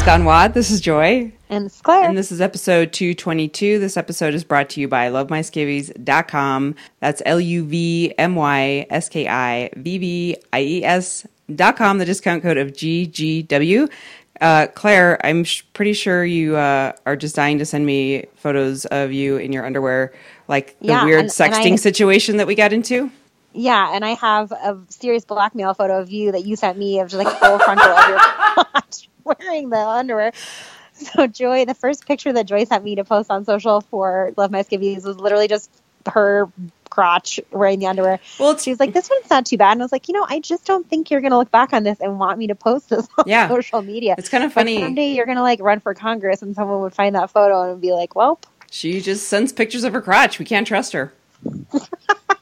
You're listening to Girls Gone WOD. This is Joy. And this is Claire. And this is episode 222. This episode is brought to you by lovemyskivvies.com. That's L U V M Y S K I V V I E S.com, the discount code of GGW. Uh, Claire, I'm sh- pretty sure you uh, are just dying to send me photos of you in your underwear, like the Yeah, weird and- sexting and I- situation that we got into. Yeah, and I have a serious blackmail photo of you that you sent me of just like full frontal of your crotch wearing the underwear. So Joy, the first picture that Joy sent me to post on social for Love My Skivvies was literally just her crotch wearing the underwear. Well, She was like, "This one's not too bad," and I was like, "You know, I just don't think you're gonna look back on this and want me to post this on Yeah. social media." it's kind of Like, funny. someday you're gonna like run for Congress, and someone would find that photo and be like, "Well, She just sends pictures of her crotch. We can't trust her.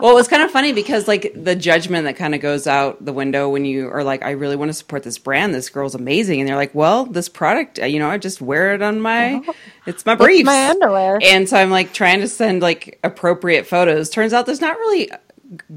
well, it was kind of funny because like the judgment that kind of goes out the window when you are like, I really want to support this brand. This girl's amazing, and they're like, well, this product, uh, you know, I just wear it on my, it's my briefs, it's my underwear." and so I'm like trying to send like appropriate photos. Turns out there's not really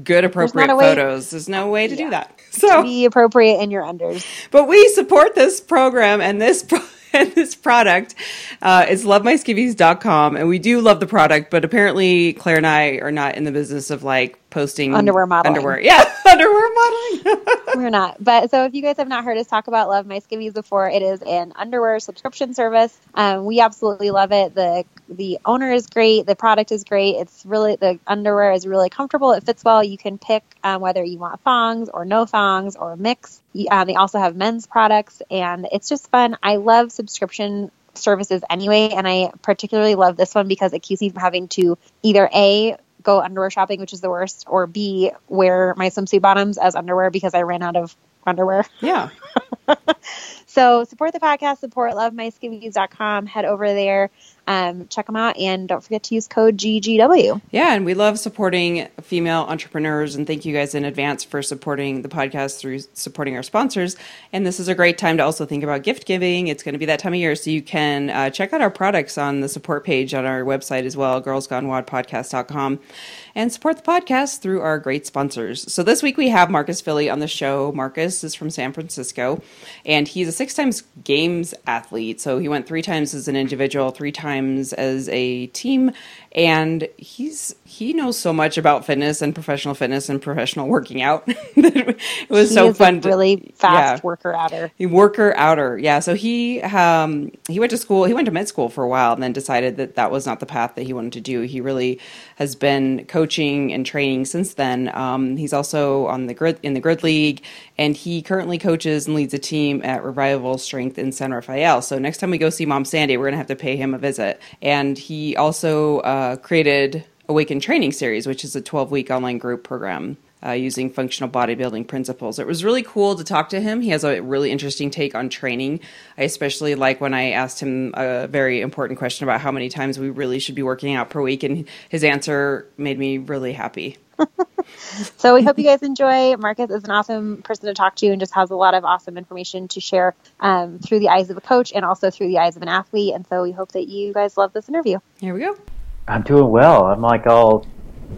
good appropriate way- photos. There's no way to do that. So Be appropriate in your unders. but we support this program and this pro- and this product uh, is lovemyskivvies.com and we do love the product but apparently claire and i are not in the business of like posting Underwear modeling. underwear yeah underwear We're not. But so if you guys have not heard us talk about Love My Skivvies before, it is an underwear subscription service. Um, we absolutely love it. The the owner is great. The product is great. It's really the underwear is really comfortable. It fits well. You can pick um, whether you want thongs or no thongs or a mix. Um, they also have men's products, and it's just fun. I love subscription services anyway, and I particularly love this one because it keeps me from having to either a go underwear shopping, which is the worst, or B, wear my swimsuit bottoms as underwear because I ran out of underwear. yeah So support the podcast, support lovemyskivvies.com. Head over there, um, check them out, and don't forget to use code GGW. yeah and we love supporting female entrepreneurs and thank you guys in advance for supporting the podcast through supporting our sponsors. And this is a great time to also think about gift giving. It's going to be that time of year so you can uh, check out our products on the support page on our website as well girlsgonewodpodcast.com and support the podcast through our great sponsors. So this week we have Marcus Filly on the show. Marcus is from san francisco and he's a six times games athlete. So he went three times as an individual three times as a team and he's he knows so much about fitness and professional fitness and professional working out it was He so fun a to- really fast yeah. worker outer. Worker outer, yeah. So he um, he went to school. He went to med school for a while, and then decided that that was not the path that he wanted to do. He really has been coaching and training since then. Um, he's also on the grid in the grid league, and he currently coaches and leads a team at Revival Strength in San Rafael. So next time we go see Mom Sandy, we're gonna have to pay him a visit. And he also uh, created Awaken Training Series, which is a 12 week online group program uh, using functional bodybuilding principles. It was really cool to talk to him. He has a really interesting take on training. I especially like when I asked him a very important question about how many times we really should be working out per week, and his answer made me really happy. So we hope you guys enjoy. Marcus is an awesome person to talk to and just has a lot of awesome information to share um, through the eyes of a coach and also through the eyes of an athlete. And so we hope that you guys love this interview. Here we go. I'm doing well. I'm like all,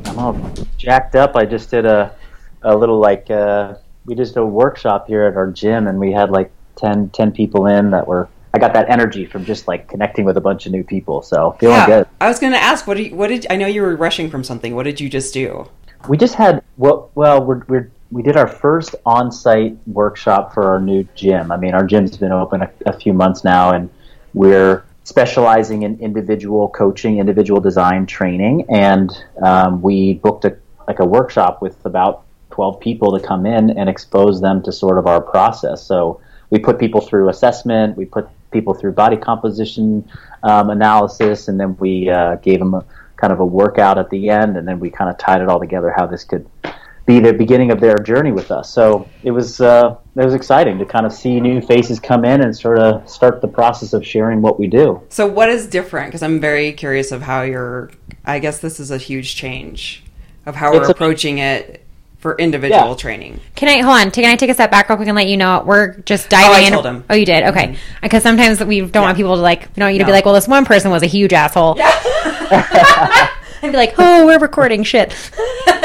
I'm all jacked up. I just did a, a little like, uh, we just did a workshop here at our gym, and we had like 10, 10 people in that were. I got that energy from just like connecting with a bunch of new people. So feeling yeah, good. I was going to ask, what did you, what did I know you were rushing from something? What did you just do? We just had well, well, we're, we're we did our first on-site workshop for our new gym. I mean, our gym's been open a, a few months now, and we're specializing in individual coaching, individual design training, and um, we booked a like a workshop with about 12 people to come in and expose them to sort of our process. So we put people through assessment, we put people through body composition um, analysis, and then we uh, gave them a kind of a workout at the end, and then we kind of tied it all together how this could be the beginning of their journey with us. So it was uh, it was exciting to kind of see new faces come in and sort of start the process of sharing what we do. So what is different? Because I'm very curious of how you're. I guess this is a huge change of how It's we're a- approaching it for individual Yeah. training. Can I hold on? Can I take a step back real quick and let you know we're just diving I in? told him. Oh, you did. Okay. Because sometimes we don't want people to like, we don't want you to be like, well, this one person was a huge asshole. and be like, oh, we're recording shit.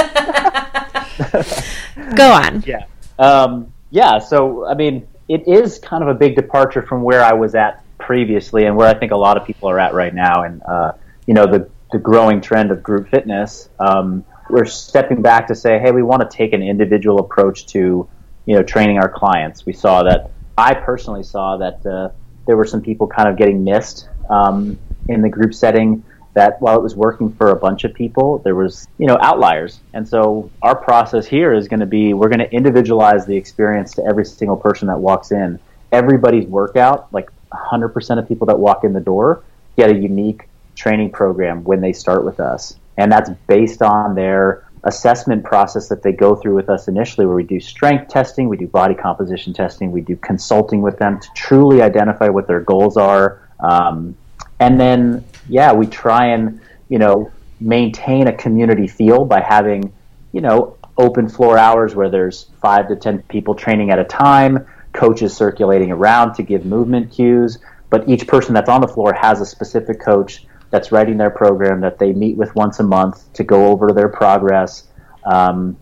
Go on. Yeah. Um, yeah. So I mean, it is kind of a big departure from where I was at previously and where I think a lot of people are at right now. And uh, you know, the the growing trend of group fitness. Um, we're stepping back to say, hey, we want to take an individual approach to you know training our clients. We saw that I personally saw that uh, there were some people kind of getting missed um, in the group setting. That while it was working for a bunch of people, there was you know outliers, and so our process here is going to be we're going to individualize the experience to every single person that walks in. Everybody's workout, like 100% of people that walk in the door, get a unique training program when they start with us, and that's based on their assessment process that they go through with us initially, where we do strength testing, we do body composition testing, we do consulting with them to truly identify what their goals are. Um, and then, yeah, we try and, you know, maintain a community feel by having, you know, open floor hours where there's five to 10 people training at a time, coaches circulating around to give movement cues. But each person that's on the floor has a specific coach that's writing their program that they meet with once a month to go over their progress. Um,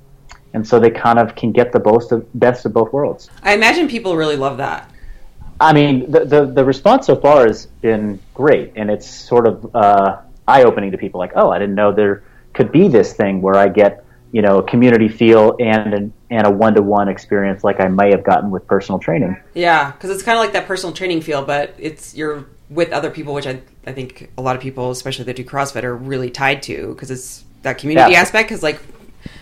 and so they kind of can get the best of, best of both worlds. I imagine people really love that. I mean, the, the, the response so far has been great, and it's sort of uh, eye opening to people like, oh, I didn't know there could be this thing where I get you know a community feel and an, and a one to one experience like I may have gotten with personal training. Yeah, because it's kind of like that personal training feel, but it's you're with other people, which I I think a lot of people, especially that do CrossFit, are really tied to because it's that community Yeah. aspect. Because like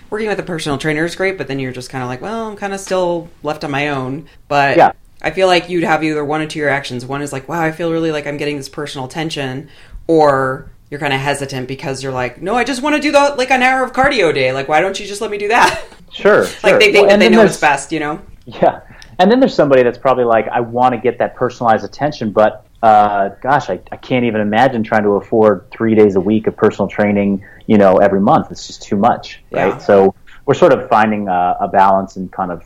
working with a personal trainer is great, but then you're just kind of like, well, I'm kind of still left on my own. But Yeah. I feel like you'd have either one or two reactions. One is like, wow, I feel really like I'm getting this personal attention, or you're kind of hesitant because you're like, no, I just want to do the like an hour of cardio day. Like, why don't you just let me do that? Sure, like sure. they think Well, that they know it's best, you know? Yeah. And then there's somebody that's probably like, I want to get that personalized attention, but uh, gosh, I, I can't even imagine trying to afford three days a week of personal training, you know, every month. It's just too much, right? Yeah. So we're sort of finding a, a balance and kind of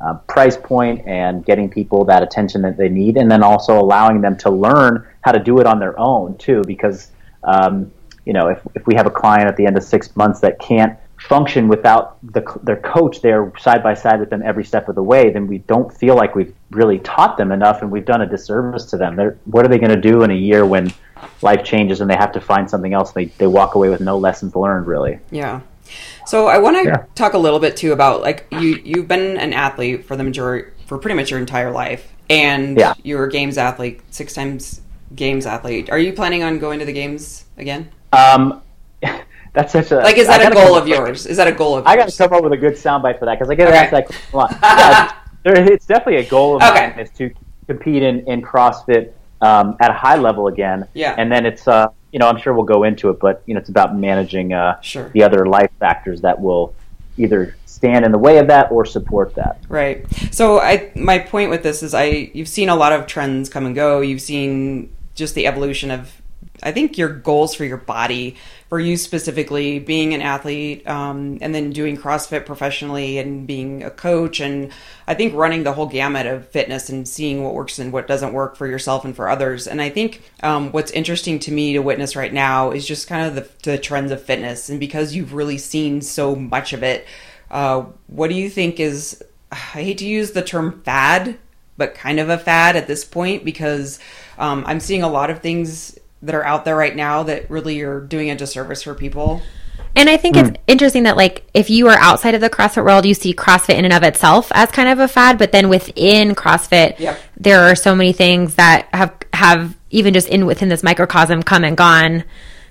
uh, price point and getting people that attention that they need, and then also allowing them to learn how to do it on their own too. Because um, you know, if if we have a client at the end of six months that can't function without the, their coach there side by side with them every step of the way, then we don't feel like we've really taught them enough, and we've done a disservice to them. They're, what are they going to do in a year when life changes and they have to find something else? They they walk away with no lessons learned, really. Yeah. So I want to Yeah. talk a little bit too about like you you've been an athlete for the majority for pretty much your entire life, and Yeah. you're a games athlete, six times games athlete. Are you planning on going to the games again? Um, that's such a Like, is that a goal of yours? Is that a goal of I got to come up with a good soundbite for that because I get Okay. asked that a lot. Yeah, there, it's definitely a goal of Okay. mine is to compete in, in CrossFit um, at a high level again. Yeah. And then it's, uh, you know, I'm sure we'll go into it, but, you know, it's about managing uh, Sure. the other life factors that will either stand in the way of that or support that. Right. So I my point with this is I you've seen a lot of trends come and go. You've seen just the evolution of I think your goals for your body, for you specifically, being an athlete, um, and then doing CrossFit professionally and being a coach, and I think running the whole gamut of fitness and seeing what works and what doesn't work for yourself and for others. And I think um, what's interesting to me to witness right now is just kind of the, the trends of fitness, and because you've really seen so much of it, uh, what do you think is? I hate to use the term fad, but kind of a fad at this point because um, I'm seeing a lot of things that are out there right now that really you're doing a disservice for people. And I think it's interesting that like if you are outside of the CrossFit world, you see CrossFit in and of itself as kind of a fad, but then within CrossFit, Yep. there are so many things that have have even just in within this microcosm come and gone.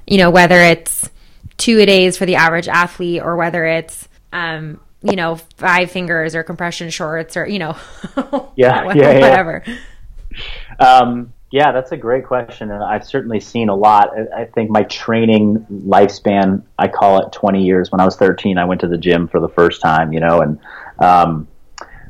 You know, whether it's two a days for the average athlete or whether it's um, you know, five fingers or compression shorts or, you know, Yeah, wha- yeah, yeah. whatever. Um, yeah, that's a great question, and I've certainly seen a lot. I- think my training lifespan, I call it 20 years. When I was 13, I went to the gym for the first time, you know, and um,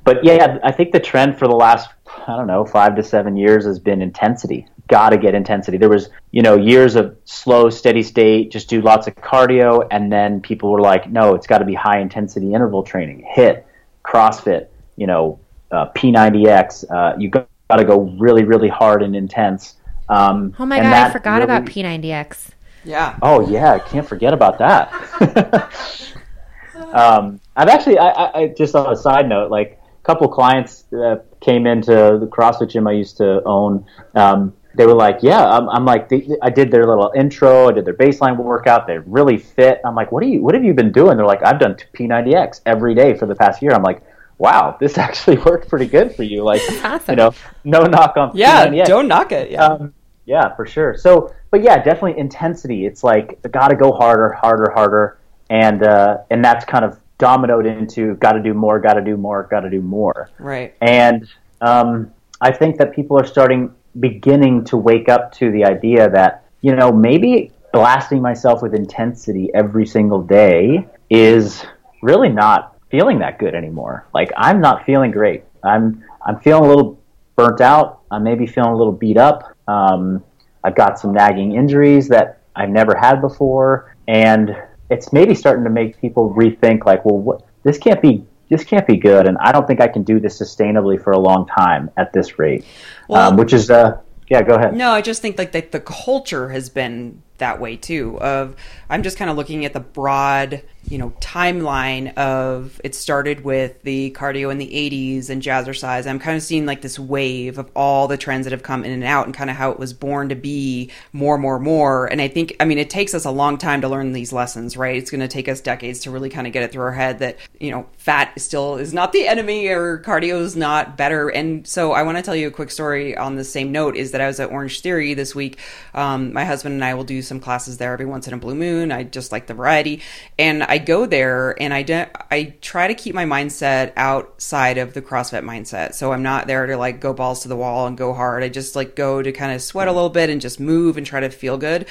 but yeah, I think the trend for the last I don't know five to seven years has been intensity. Got to get intensity. There was you know years of slow, steady state, just do lots of cardio, and then people were like, no, it's got to be high intensity interval training, HIIT, CrossFit, you know, uh, P90X. Uh, you got to go really, really hard and intense. Um, Oh my and god, I forgot really- about P90X. Yeah. Oh yeah, I can't forget about that. um, I've actually, I, I, I just on a side note, like a couple clients uh, came into the CrossFit gym I used to own. Um, they were like, "Yeah," I'm, I'm like, they, I did their little intro, I did their baseline workout. They're really fit. I'm like, "What do you? What have you been doing?" They're like, "I've done P90X every day for the past year." I'm like, "Wow, this actually worked pretty good for you." Like, awesome. you know, no knock on yeah, P90X. don't knock it. Yeah. Um, yeah, for sure. So, but yeah, definitely intensity. It's like got to go harder, harder, harder, and uh, and that's kind of dominoed into got to do more, got to do more, got to do more. right. And um, I think that people are starting, beginning to wake up to the idea that, you know, maybe blasting myself with intensity every single day is really not feeling that good anymore. Like I'm not feeling great. I'm I'm feeling a little burnt out. I'm maybe feeling a little beat up. Um, I've got some nagging injuries that I've never had before, and it's maybe starting to make people rethink like, well, what, this can't be this can't be good, and I don't think I can do this sustainably for a long time at this rate. Well- um, which is, uh, yeah, go ahead. No, I just think like the, the culture has been that way too. Of I'm just kind of looking at the broad, you know, timeline of it started with the cardio in the 80s and jazzercise. I'm kind of seeing like this wave of all the trends that have come in and out and kind of how it was born to be more, more, more. And I think, I mean, it takes us a long time to learn these lessons, right? It's going to take us decades to really kind of get it through our head that, you know, fat still is not the enemy or cardio is not better. And so I want to tell you a quick story on the same note is that I was at Orange Theory this week. Um, my husband and I will do some classes there every once in a blue moon. I just like the variety. And I go there and I, de- I try to keep my mindset outside of the CrossFit mindset. So I'm not there to like go balls to the wall and go hard. I just like go to kind of sweat a little bit and just move and try to feel good.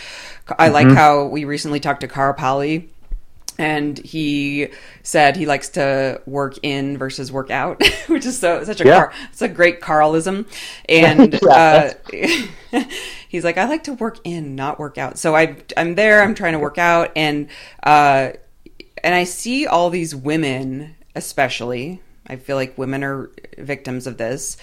I like how we recently talked to Carl Paoli and he said he likes to work in versus work out, which is so such a Yeah. car, it's a great Carlism. And Yeah, uh, he's like, I like to work in, not work out. So I I'm there, I'm trying to work out, and uh, and I see all these women, especially. I feel like women are victims of this.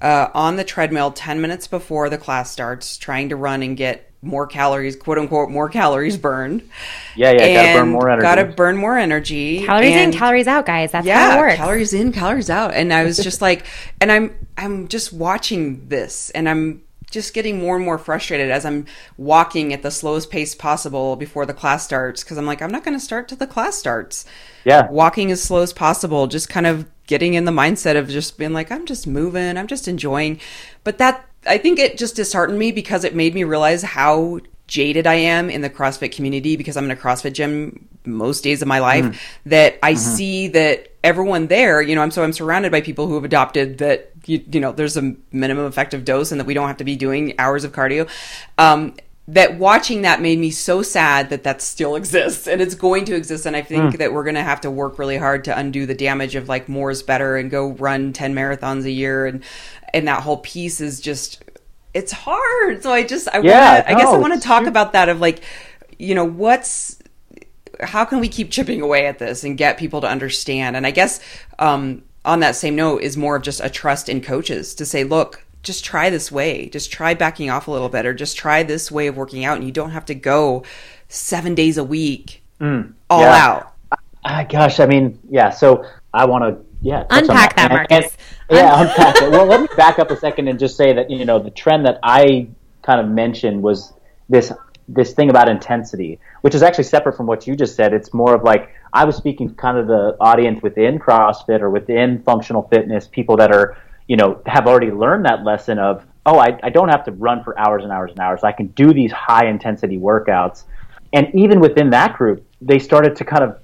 Uh, on the treadmill 10 minutes before the class starts, trying to run and get more calories, quote unquote, more calories burned. Yeah, yeah, gotta burn more energy. Gotta burn more energy. Calories and- in, calories out, guys. That's yeah, how it works. calories in, calories out. And I was just like, and I'm I'm just watching this, and I'm just getting more and more frustrated as I'm walking at the slowest pace possible before the class starts because I'm like, I'm not going to start till the class starts. Yeah. walking as slow as possible, just kind of getting in the mindset of just being like, I'm just moving, I'm just enjoying. But that I think it just disheartened me because it made me realize how jaded I am in the CrossFit community because I'm in a CrossFit gym most days of my life mm-hmm. that I mm-hmm. see that everyone there, you know, I'm so I'm surrounded by people who have adopted that you, you know, there's a minimum effective dose and that we don't have to be doing hours of cardio. Um, that watching that made me so sad that that still exists and it's going to exist. And i think that we're going to have to work really hard to undo the damage of like more is better and go run 10 marathons a year. And and that whole piece is just it's hard. So i just i Yeah, want to i guess i want to talk true. about that of like you know what's how can we keep chipping away at this and get people to understand? And i guess um on that same note is more of just a trust in coaches to say look just try this way. Just try backing off a little bit or just try this way of working out. And you don't have to go seven days a week all Mm, yeah. out. Gosh, I mean, yeah. So I want to, yeah, touch on Unpack that, And- and- yeah, unpack it. Well, let me back up a second and just say that you know the trend that I kind of mentioned was this this thing about intensity, which is actually separate from what you just said. It's more of like I was speaking to kind of the audience within CrossFit or within functional fitness, people that are you know have already learned that lesson of oh, I, I don't have to run for hours and hours and hours. I can do these high intensity workouts. And even within that group, they started to kind of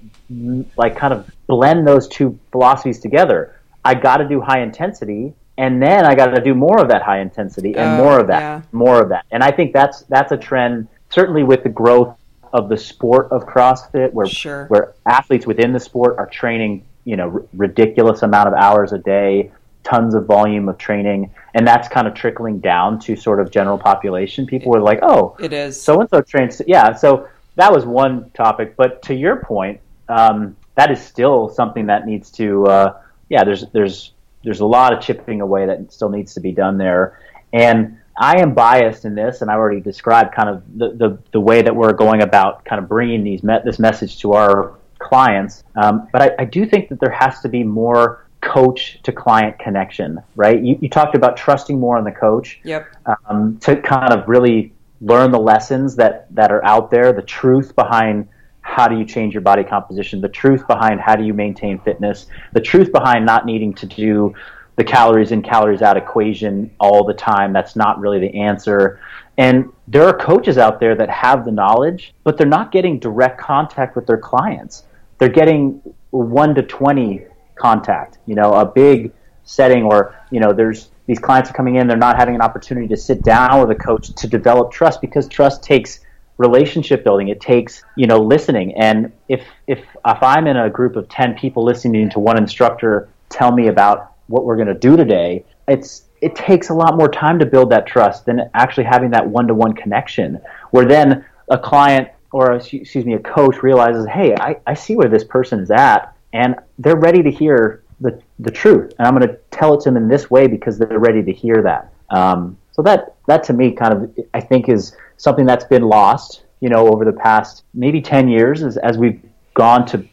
like kind of blend those two philosophies together. I got to do high intensity, and then I got to do more of that high intensity and Oh, more of that, yeah. more of that. And I think that's that's a trend certainly with the growth of the sport of CrossFit, where Sure. where athletes within the sport are training, you know, r- ridiculous amount of hours a day, tons of volume of training, and that's kind of trickling down to sort of general population. People are like, oh, it is so and so trains. Yeah, so that was one topic. But to your point, um, that is still something that needs to. Uh, yeah, there's there's there's a lot of chipping away that still needs to be done there, and I am biased in this, and I already described kind of the the, the way that we're going about kind of bringing these me- this message to our clients. Um, but I, I do think that there has to be more coach to client connection, right? You, you talked about trusting more on the coach. Yep. Um, to kind of really learn the lessons that, that are out there, the truth behind how do you change your body composition, the truth behind how do you maintain fitness, the truth behind not needing to do the calories in, calories out equation all the time. That's not really the answer. And there are coaches out there that have the knowledge, but they're not getting direct contact with their clients. They're getting one to 20 contact, you know, a big setting or, you know, there's these clients are coming in, they're not having an opportunity to sit down with a coach to develop trust because trust takes relationship building. It takes, you know, listening. And if, if, if I'm in a group of 10 people listening to one instructor tell me about what we're going to do today, it's, it takes a lot more time to build that trust than actually having that one-to-one connection where then a client or excuse me, a coach realizes, hey, I, I see where this person is at and they're ready to hear the, the truth. And I'm going to tell it to them in this way because they're ready to hear that. Um, so that, that to me kind of, I think is something that's been lost, you know, over the past maybe 10 years as, as we've gone to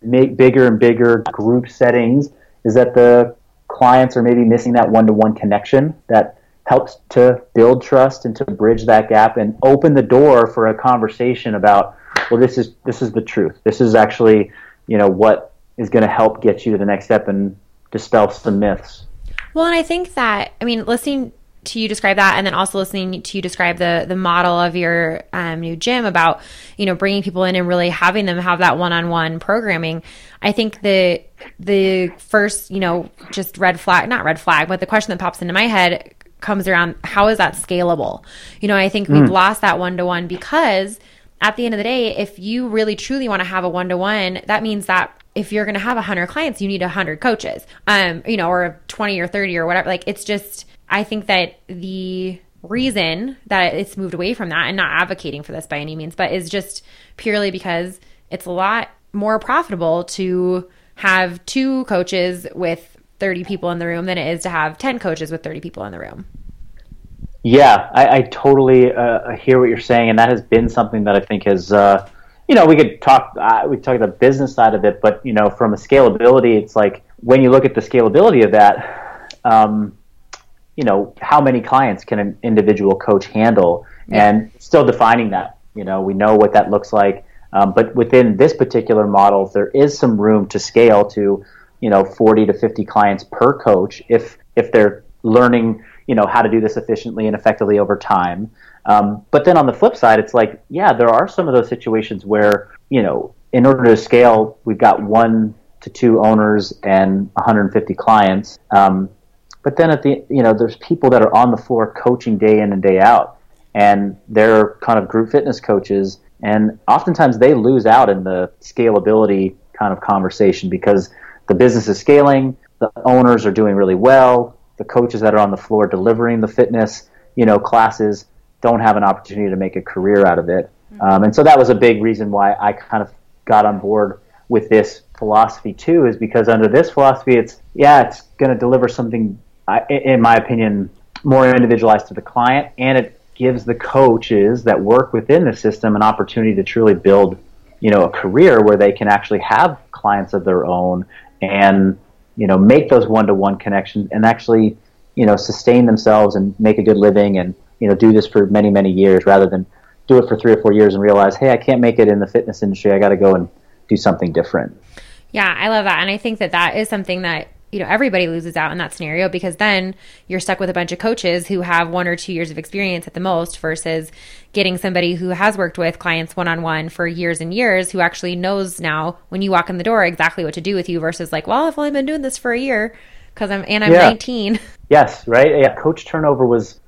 make bigger and bigger group settings is that the clients are maybe missing that one-to-one connection that helps to build trust and to bridge that gap and open the door for a conversation about well this is this is the truth this is actually you know what is going to help get you to the next step and dispel some myths. Well, and I think that I mean, listening to you describe that, and then also listening to you describe the the model of your um, new gym about you know bringing people in and really having them have that one on one programming. I think the the first you know just red flag, not red flag, but the question that pops into my head comes around: how is that scalable? You know, I think we've mm. lost that one to one because at the end of the day, if you really truly want to have a one to one, that means that if you're going to have 100 clients, you need 100 coaches, um, you know, or 20 or 30 or whatever. Like, it's just, I think that the reason that it's moved away from that and not advocating for this by any means, but is just purely because it's a lot more profitable to have two coaches with 30 people in the room than it is to have 10 coaches with 30 people in the room. Yeah, I, I totally uh, hear what you're saying, and that has been something that I think has uh, you know, we could talk, uh, we talk about the business side of it, but, you know, from a scalability, it's like when you look at the scalability of that, um, you know, how many clients can an individual coach handle yeah. and still defining that, you know, we know what that looks like. Um, but within this particular model, there is some room to scale to, you know, 40 to 50 clients per coach if, if they're learning, you know, how to do this efficiently and effectively over time. Um, but then on the flip side, it's like, yeah, there are some of those situations where, you know, in order to scale, we've got one to two owners and 150 clients. Um, but then at the, you know, there's people that are on the floor coaching day in and day out, and they're kind of group fitness coaches, and oftentimes they lose out in the scalability kind of conversation because the business is scaling, the owners are doing really well, the coaches that are on the floor delivering the fitness, you know, classes don't have an opportunity to make a career out of it. Mm-hmm. Um, and so that was a big reason why I kind of got on board with this philosophy too, is because under this philosophy, it's yeah, it's going to deliver something, in my opinion, more individualized to the client, and it gives the coaches that work within the system an opportunity to truly build, you know, a career where they can actually have clients of their own and you know make those one-to-one connections and actually you know sustain themselves and make a good living and you know do this for many many years rather than do it for three or four years and realize hey I can't make it in the fitness industry. I got to go and do something different. Yeah, I love that, and I think that that is something that you know everybody loses out in that scenario because then you're stuck with a bunch of coaches who have one or two years of experience at the most versus getting somebody who has worked with clients one on one for years and years who actually knows now when you walk in the door exactly what to do with you versus like well I've only been doing this for a year because I'm and I'm yeah. 19. Yes, right. Yeah, coach turnover was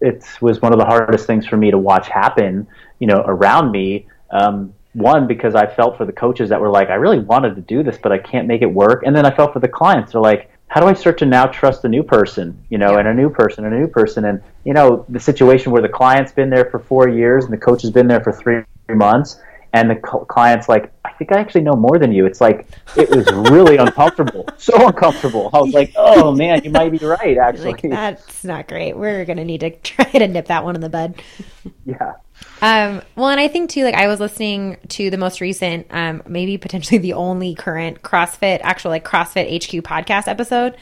it was one of the hardest things for me to watch happen. You know, around me. Um, one because I felt for the coaches that were like, I really wanted to do this, but I can't make it work. And then I felt for the clients. They're like, how do I start to now trust a new person, you know, yeah. and a new person, and a new person, and you know, the situation where the client's been there for four years and the coach has been there for three months, and the client's like, I think I actually know more than you. It's like it was really uncomfortable, so uncomfortable. I was like, oh man, you might be right. Actually, like, that's not great. We're gonna need to try to nip that one in the bud. yeah. Um, well, and I think too, like I was listening to the most recent, um, maybe potentially the only current CrossFit, actual like CrossFit HQ podcast episode,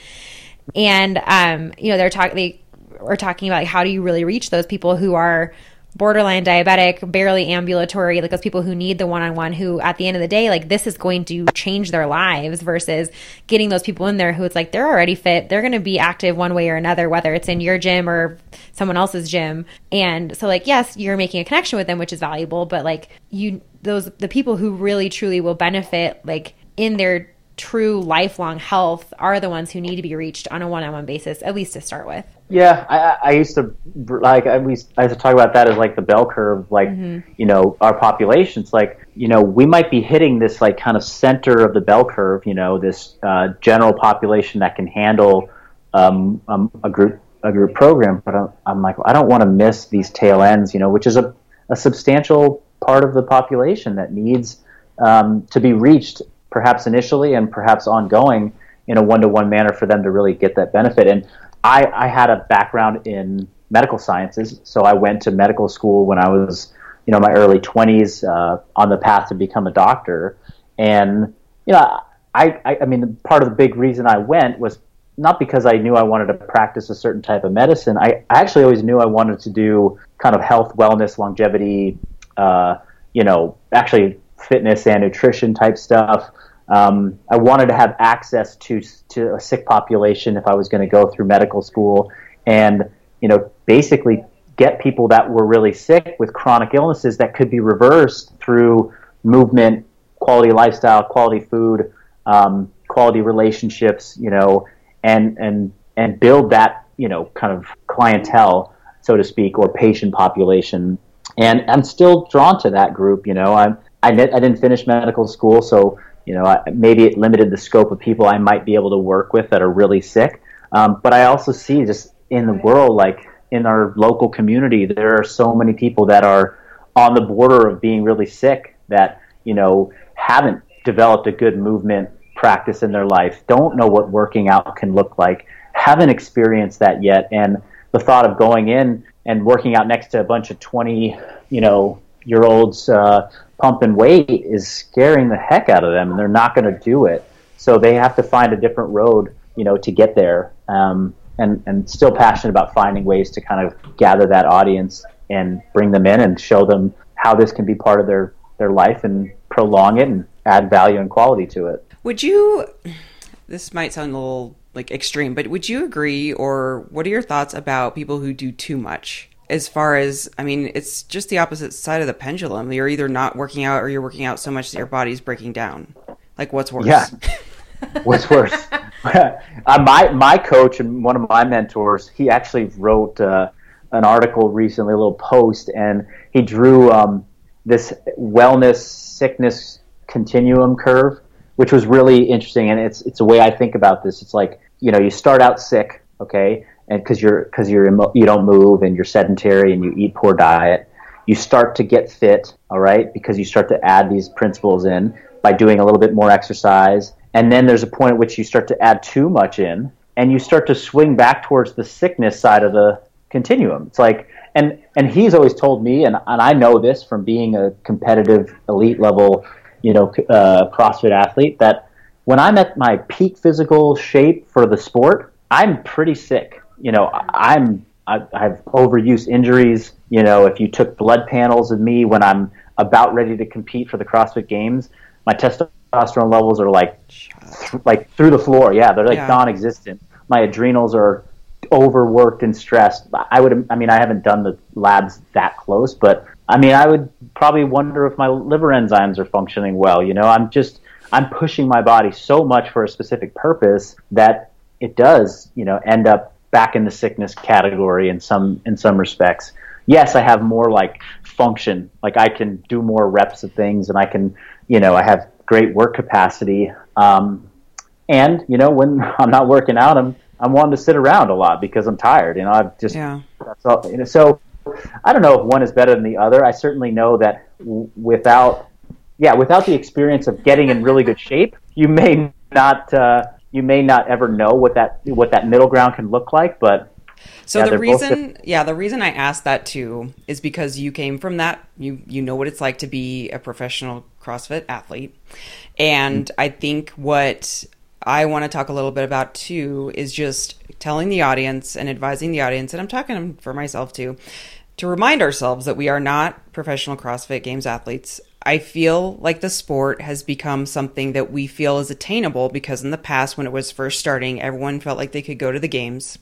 and um, you know they're talking, they were talking about like, how do you really reach those people who are borderline diabetic, barely ambulatory, like those people who need the one on one, who at the end of the day, like this is going to change their lives versus getting those people in there who it's like they're already fit, they're going to be active one way or another, whether it's in your gym or someone else's gym. And so, like, yes, you're making a connection with them, which is valuable, but like you, those, the people who really truly will benefit, like in their true lifelong health are the ones who need to be reached on a one-on-one basis at least to start with yeah i, I used to like I used, I used to talk about that as like the bell curve like mm-hmm. you know our populations like you know we might be hitting this like kind of center of the bell curve you know this uh, general population that can handle um, um, a group a group program but I'm, I'm like I don't want to miss these tail ends you know which is a, a substantial part of the population that needs um, to be reached perhaps initially and perhaps ongoing in a one-to-one manner for them to really get that benefit. And I, I had a background in medical sciences, so I went to medical school when I was, you know, my early 20s uh, on the path to become a doctor. And you know, I, I, I mean, part of the big reason I went was not because I knew I wanted to practice a certain type of medicine. I, I actually always knew I wanted to do kind of health, wellness, longevity, uh, you know, actually fitness and nutrition type stuff. Um, I wanted to have access to to a sick population if I was going to go through medical school, and you know, basically get people that were really sick with chronic illnesses that could be reversed through movement, quality lifestyle, quality food, um, quality relationships, you know, and and and build that you know kind of clientele, so to speak, or patient population. And I'm still drawn to that group. You know, I'm I, I didn't finish medical school, so you know, maybe it limited the scope of people I might be able to work with that are really sick. Um, but I also see just in the world, like in our local community, there are so many people that are on the border of being really sick that, you know, haven't developed a good movement practice in their life, don't know what working out can look like, haven't experienced that yet. And the thought of going in and working out next to a bunch of 20, you know, year olds uh, pumping weight is scaring the heck out of them, and they're not going to do it. So they have to find a different road, you know, to get there. Um, and and still passionate about finding ways to kind of gather that audience and bring them in and show them how this can be part of their their life and prolong it and add value and quality to it. Would you? This might sound a little like extreme, but would you agree, or what are your thoughts about people who do too much? As far as I mean, it's just the opposite side of the pendulum. You're either not working out or you're working out so much that your body's breaking down. Like what's worse? Yeah. what's worse? uh, my my coach and one of my mentors, he actually wrote uh, an article recently, a little post, and he drew um, this wellness sickness continuum curve, which was really interesting. And it's it's a way I think about this. It's like you know you start out sick, okay, and because you're because you're you don't move and you're sedentary and you eat poor diet, you start to get fit. All right, because you start to add these principles in by doing a little bit more exercise, and then there's a point at which you start to add too much in, and you start to swing back towards the sickness side of the continuum. It's like and and he's always told me, and and I know this from being a competitive elite level, you know, uh, CrossFit athlete that when I'm at my peak physical shape for the sport, I'm pretty sick you know, I'm I, I have overuse injuries. You know, if you took blood panels of me when I'm about ready to compete for the CrossFit Games, my testosterone levels are like th- like through the floor. Yeah, they're like yeah. non-existent. My adrenals are overworked and stressed. I would I mean I haven't done the labs that close, but I mean I would probably wonder if my liver enzymes are functioning well. You know, I'm just I'm pushing my body so much for a specific purpose that it does, you know, end up back in the sickness category in some in some respects. Yes, I have more like function, like I can do more reps of things, and I can, you know, I have great work capacity. Um, and you know, when I'm not working out, I'm I'm wanting to sit around a lot because I'm tired. You know, I've just yeah. that's all. You know, so I don't know if one is better than the other. I certainly know that w- without, yeah, without the experience of getting in really good shape, you may not. Uh, you may not ever know what that what that middle ground can look like, but So Yeah, the reason, yeah, the reason I asked that too is because you came from that. You you know what it's like to be a professional CrossFit athlete, and Mm-hmm. I think what I want to talk a little bit about too is just telling the audience and advising the audience, and I'm talking for myself too, to remind ourselves that we are not professional CrossFit Games athletes. I feel like the sport has become something that we feel is attainable because in the past, when it was first starting, everyone felt like they could go to the games.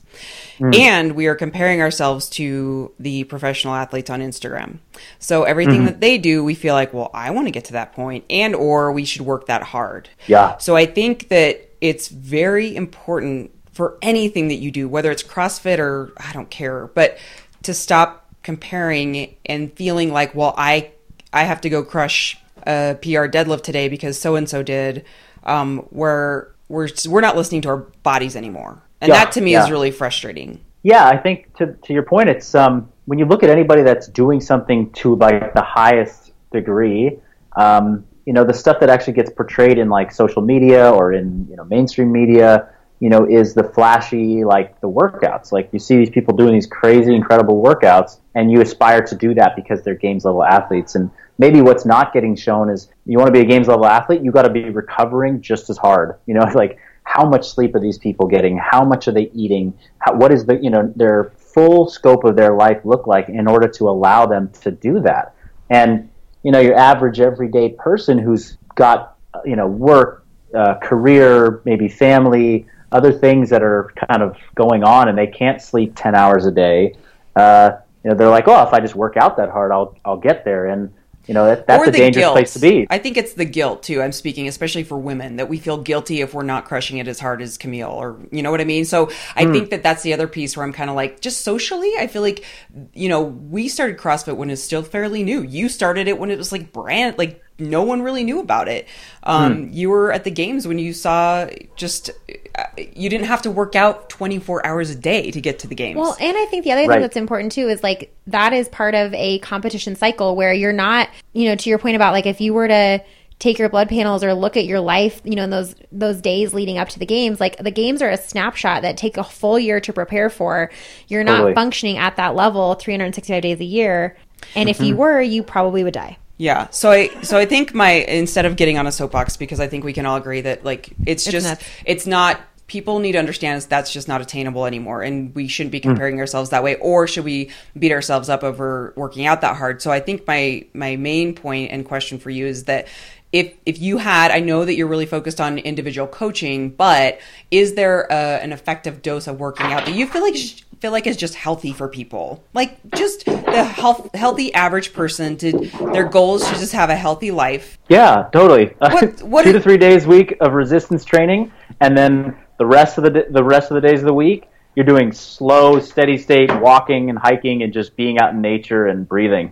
Hmm. And we are comparing ourselves to the professional athletes on Instagram. So everything hmm. that they do, we feel like, well, I want to get to that point and or we should work that hard. Yeah. So I think that it's very important for anything that you do, whether it's CrossFit or I don't care, but to stop comparing and feeling like, well, I I have to go crush a PR deadlift today because so and so did. Um, where we're we're not listening to our bodies anymore, and Yeah, that to me yeah. is really frustrating. Yeah, I think to to your point, it's um when you look at anybody that's doing something to like the highest degree, um, you know, the stuff that actually gets portrayed in like social media or in you know mainstream media, you know, is the flashy like the workouts. Like you see these people doing these crazy, incredible workouts, and you aspire to do that because they're games level athletes. And maybe what's not getting shown is you want to be a games level athlete, you got to be recovering just as hard. You know, like how much sleep are these people getting? How much are they eating? How, what is the you know their full scope of their life look like in order to allow them to do that? And you know, your average everyday person who's got you know work, uh, career, maybe family, other things that are kind of going on, and they can't sleep ten hours a day. Uh, you know, they're like, oh, if I just work out that hard, I'll I'll get there. And you know, that, that's a dangerous guilt. place to be. I think it's the guilt too. I'm speaking especially for women that we feel guilty if we're not crushing it as hard as Camille, or you know what I mean. So I Hmm. think that that's the other piece where I'm kind of like, just socially, I feel like, you know, we started CrossFit when it's still fairly new. You started it when it was like brand, like no one really knew about it. Um, Hmm. You were at the games when you saw just uh, you didn't have to work out 24 hours a day to get to the games. Well, and I think the other Right. thing that's important too is like that is part of a competition cycle where you're not, you know, to your point about like if you were to take your blood panels or look at your life, you know, in those those days leading up to the games, like the games are a snapshot that take a full year to prepare for. You're not Totally. functioning at that level 365 days a year. And if Mm-hmm. you were, you probably would die. Yeah. So I so I think my instead of getting on a soapbox because I think we can all agree that like it's, just nuts. it's not people need to understand is that's just not attainable anymore and we shouldn't be mm. comparing ourselves that way or should we beat ourselves up over working out that hard. So I think my my main point and question for you is that if if you had I know that you're really focused on individual coaching, but is there a, an effective dose of working out that you feel like feel like is just healthy for people? Like just the health healthy average person to their goal is to just have a healthy life. Yeah, totally. What- what Two to three days a week of resistance training, and then the rest of the the rest of the days of the week, you're doing slow, steady state walking and hiking and just being out in nature and breathing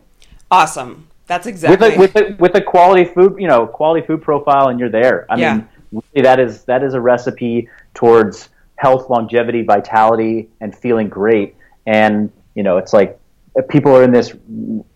Awesome. That's with exactly a with a with a quality food, you know, quality food profile, and you're there. I Yeah. mean, really, that is that is a recipe towards health, longevity, vitality, and feeling great. And you know, it's like people are in this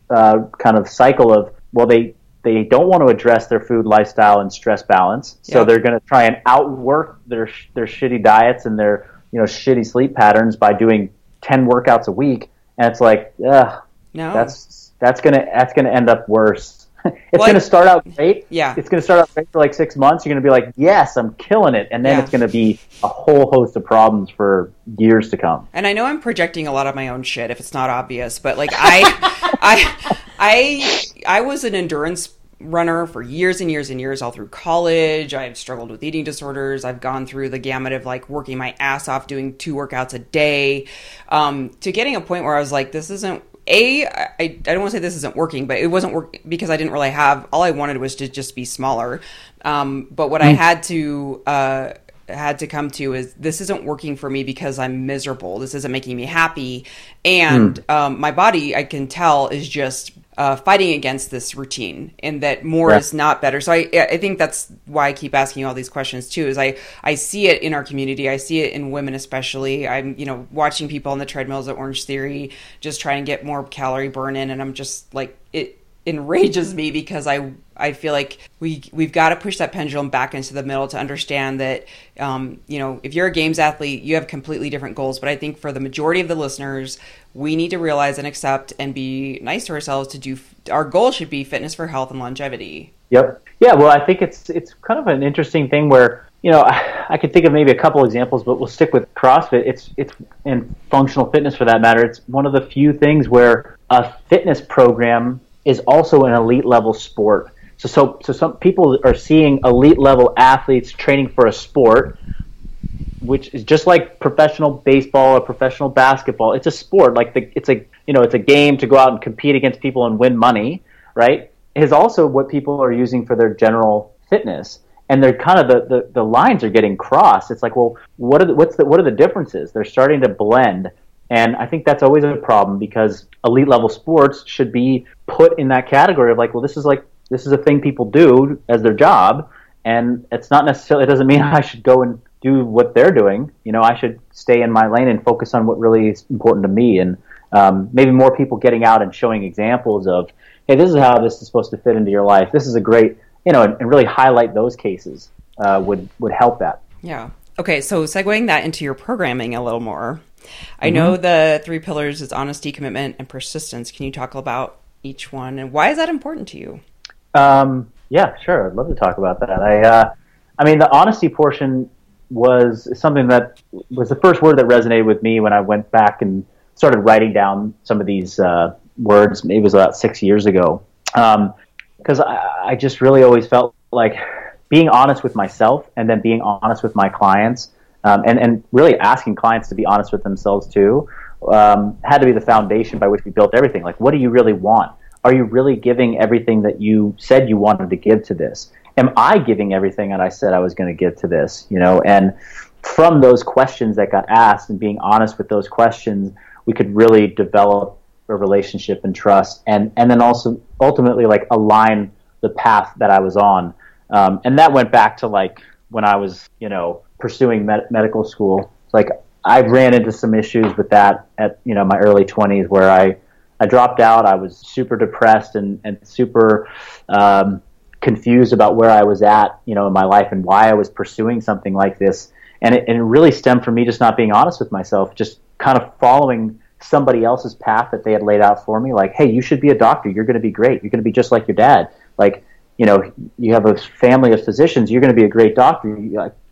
uh, kind of cycle of well, they they don't want to address their food, lifestyle, and stress balance, so Yeah. they're going to try and outwork their their shitty diets and their you know shitty sleep patterns by doing ten workouts a week. And it's like, ugh, no. that's that's gonna that's gonna end up worse. It's Well, gonna start out great. Yeah. It's gonna start out great for like six months. You're gonna be like, yes, I'm killing it, and then Yeah. it's gonna be a whole host of problems for years to come. and I know I'm projecting a lot of my own shit if it's not obvious, but like I, I, I, I was an endurance runner for years and years and years all through college. I've struggled with eating disorders. I've gone through the gamut of like working my ass off, doing two workouts a day, um, to getting a point where I was like, this isn't. A, I, I don't want to say this isn't working, but it wasn't work because I didn't really have. All I wanted was to just be smaller. Um, but what I had to uh, had to come to is this isn't working for me because I'm miserable. This isn't making me happy, and um, my body I can tell is just uh, fighting against this routine, and that more Yeah. is not better. So I I think that's why I keep asking you all these questions too. Is I I see it in our community. I see it in women especially. I'm you know watching people on the treadmills at Orange Theory just trying to get more calorie burn in, and I'm just like it enrages me because I I feel like we we've got to push that pendulum back into the middle to understand that um, you know if you're a games athlete you have completely different goals but I think for the majority of the listeners we need to realize and accept and be nice to ourselves to do our goal should be fitness for health and longevity. Yep. Yeah. Well, I think it's it's kind of an interesting thing where you know I, I could think of maybe a couple examples, but we'll stick with CrossFit. It's it's and functional fitness for that matter. It's one of the few things where a fitness program is also an elite level sport. So, so, so some people are seeing elite level athletes training for a sport, which is just like professional baseball or professional basketball. It's a sport, like the, it's a you know it's a game to go out and compete against people and win money, right? Is also what people are using for their general fitness, and they're kind of the, the, the lines are getting crossed. It's like, well, what are the, what's the, what are the differences? They're starting to blend, and I think that's always a problem because elite level sports should be put in that category of like, well, this is like this is a thing people do as their job, and it's not necessarily it doesn't mean I should go and do what they're doing. You know, I should stay in my lane and focus on what really is important to me. And um, maybe more people getting out and showing examples of, hey, this is how this is supposed to fit into your life. This is a great, you know, and, and really highlight those cases uh, would would help that. Yeah. Okay. So segueing that into your programming a little more, I mm-hmm. know the three pillars is honesty, commitment, and persistence. Can you talk about each one and why is that important to you? Um, yeah, sure. I'd love to talk about that. I, uh, I mean, the honesty portion was something that was the first word that resonated with me when I went back and started writing down some of these uh, words. It was about six years ago, because um, I, I just really always felt like being honest with myself and then being honest with my clients, um, and and really asking clients to be honest with themselves too, um, had to be the foundation by which we built everything. Like, what do you really want? Are you really giving everything that you said you wanted to give to this? am I giving everything that I said I was going to give to this? You know, and from those questions that got asked and being honest with those questions, we could really develop a relationship and trust, and and then also ultimately like align the path that I was on. Um, and that went back to like when I was, you know, pursuing med- medical school. Like I ran into some issues with that at you know my early 20s where I I dropped out. I was super depressed and and super um, confused about where I was at, you know, in my life and why I was pursuing something like this. And it, and it really stemmed from me just not being honest with myself, just kind of following somebody else's path that they had laid out for me. Like, hey, you should be a doctor. You're going to be great. You're going to be just like your dad. Like, you know, you have a family of physicians. You're going to be a great doctor.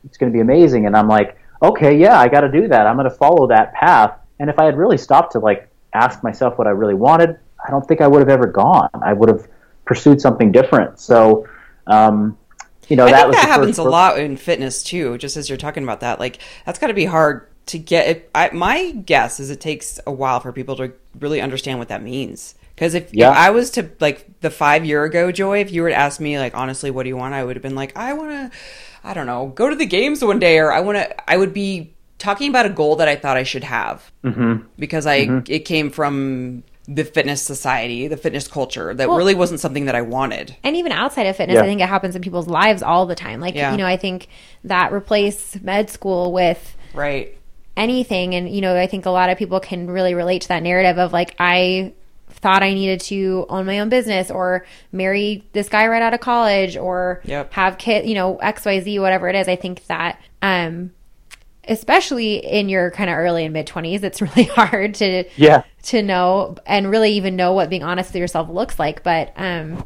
It's going to be amazing. And I'm like, okay, yeah, I got to do that. I'm going to follow that path. And if I had really stopped to like ask myself what I really wanted, I don't think I would have ever gone. I would have pursued something different. So, um, you know, I that that happens a lot in fitness too. Just as you're talking about that, like that's got to be hard to get. It, I, my guess is it takes a while for people to really understand what that means. Because if, yeah. if, I was to like the five year ago Joy, if you were to ask me like honestly, what do you want? I would have been like, I want to, I don't know, go to the games one day, or I want to. I would be talking about a goal that I thought I should have mm-hmm. because I mm-hmm. it came from the fitness society, the fitness culture that well, really wasn't something that I wanted. And even outside of fitness, yeah. I think it happens in people's lives all the time. Like, yeah. you know, I think that replace med school with right anything and you know, I think a lot of people can really relate to that narrative of like I thought I needed to own my own business or marry this guy right out of college or yep. have kid, you know, XYZ whatever it is. I think that um especially in your kind of early and mid 20s it's really hard to yeah. to know and really even know what being honest with yourself looks like but um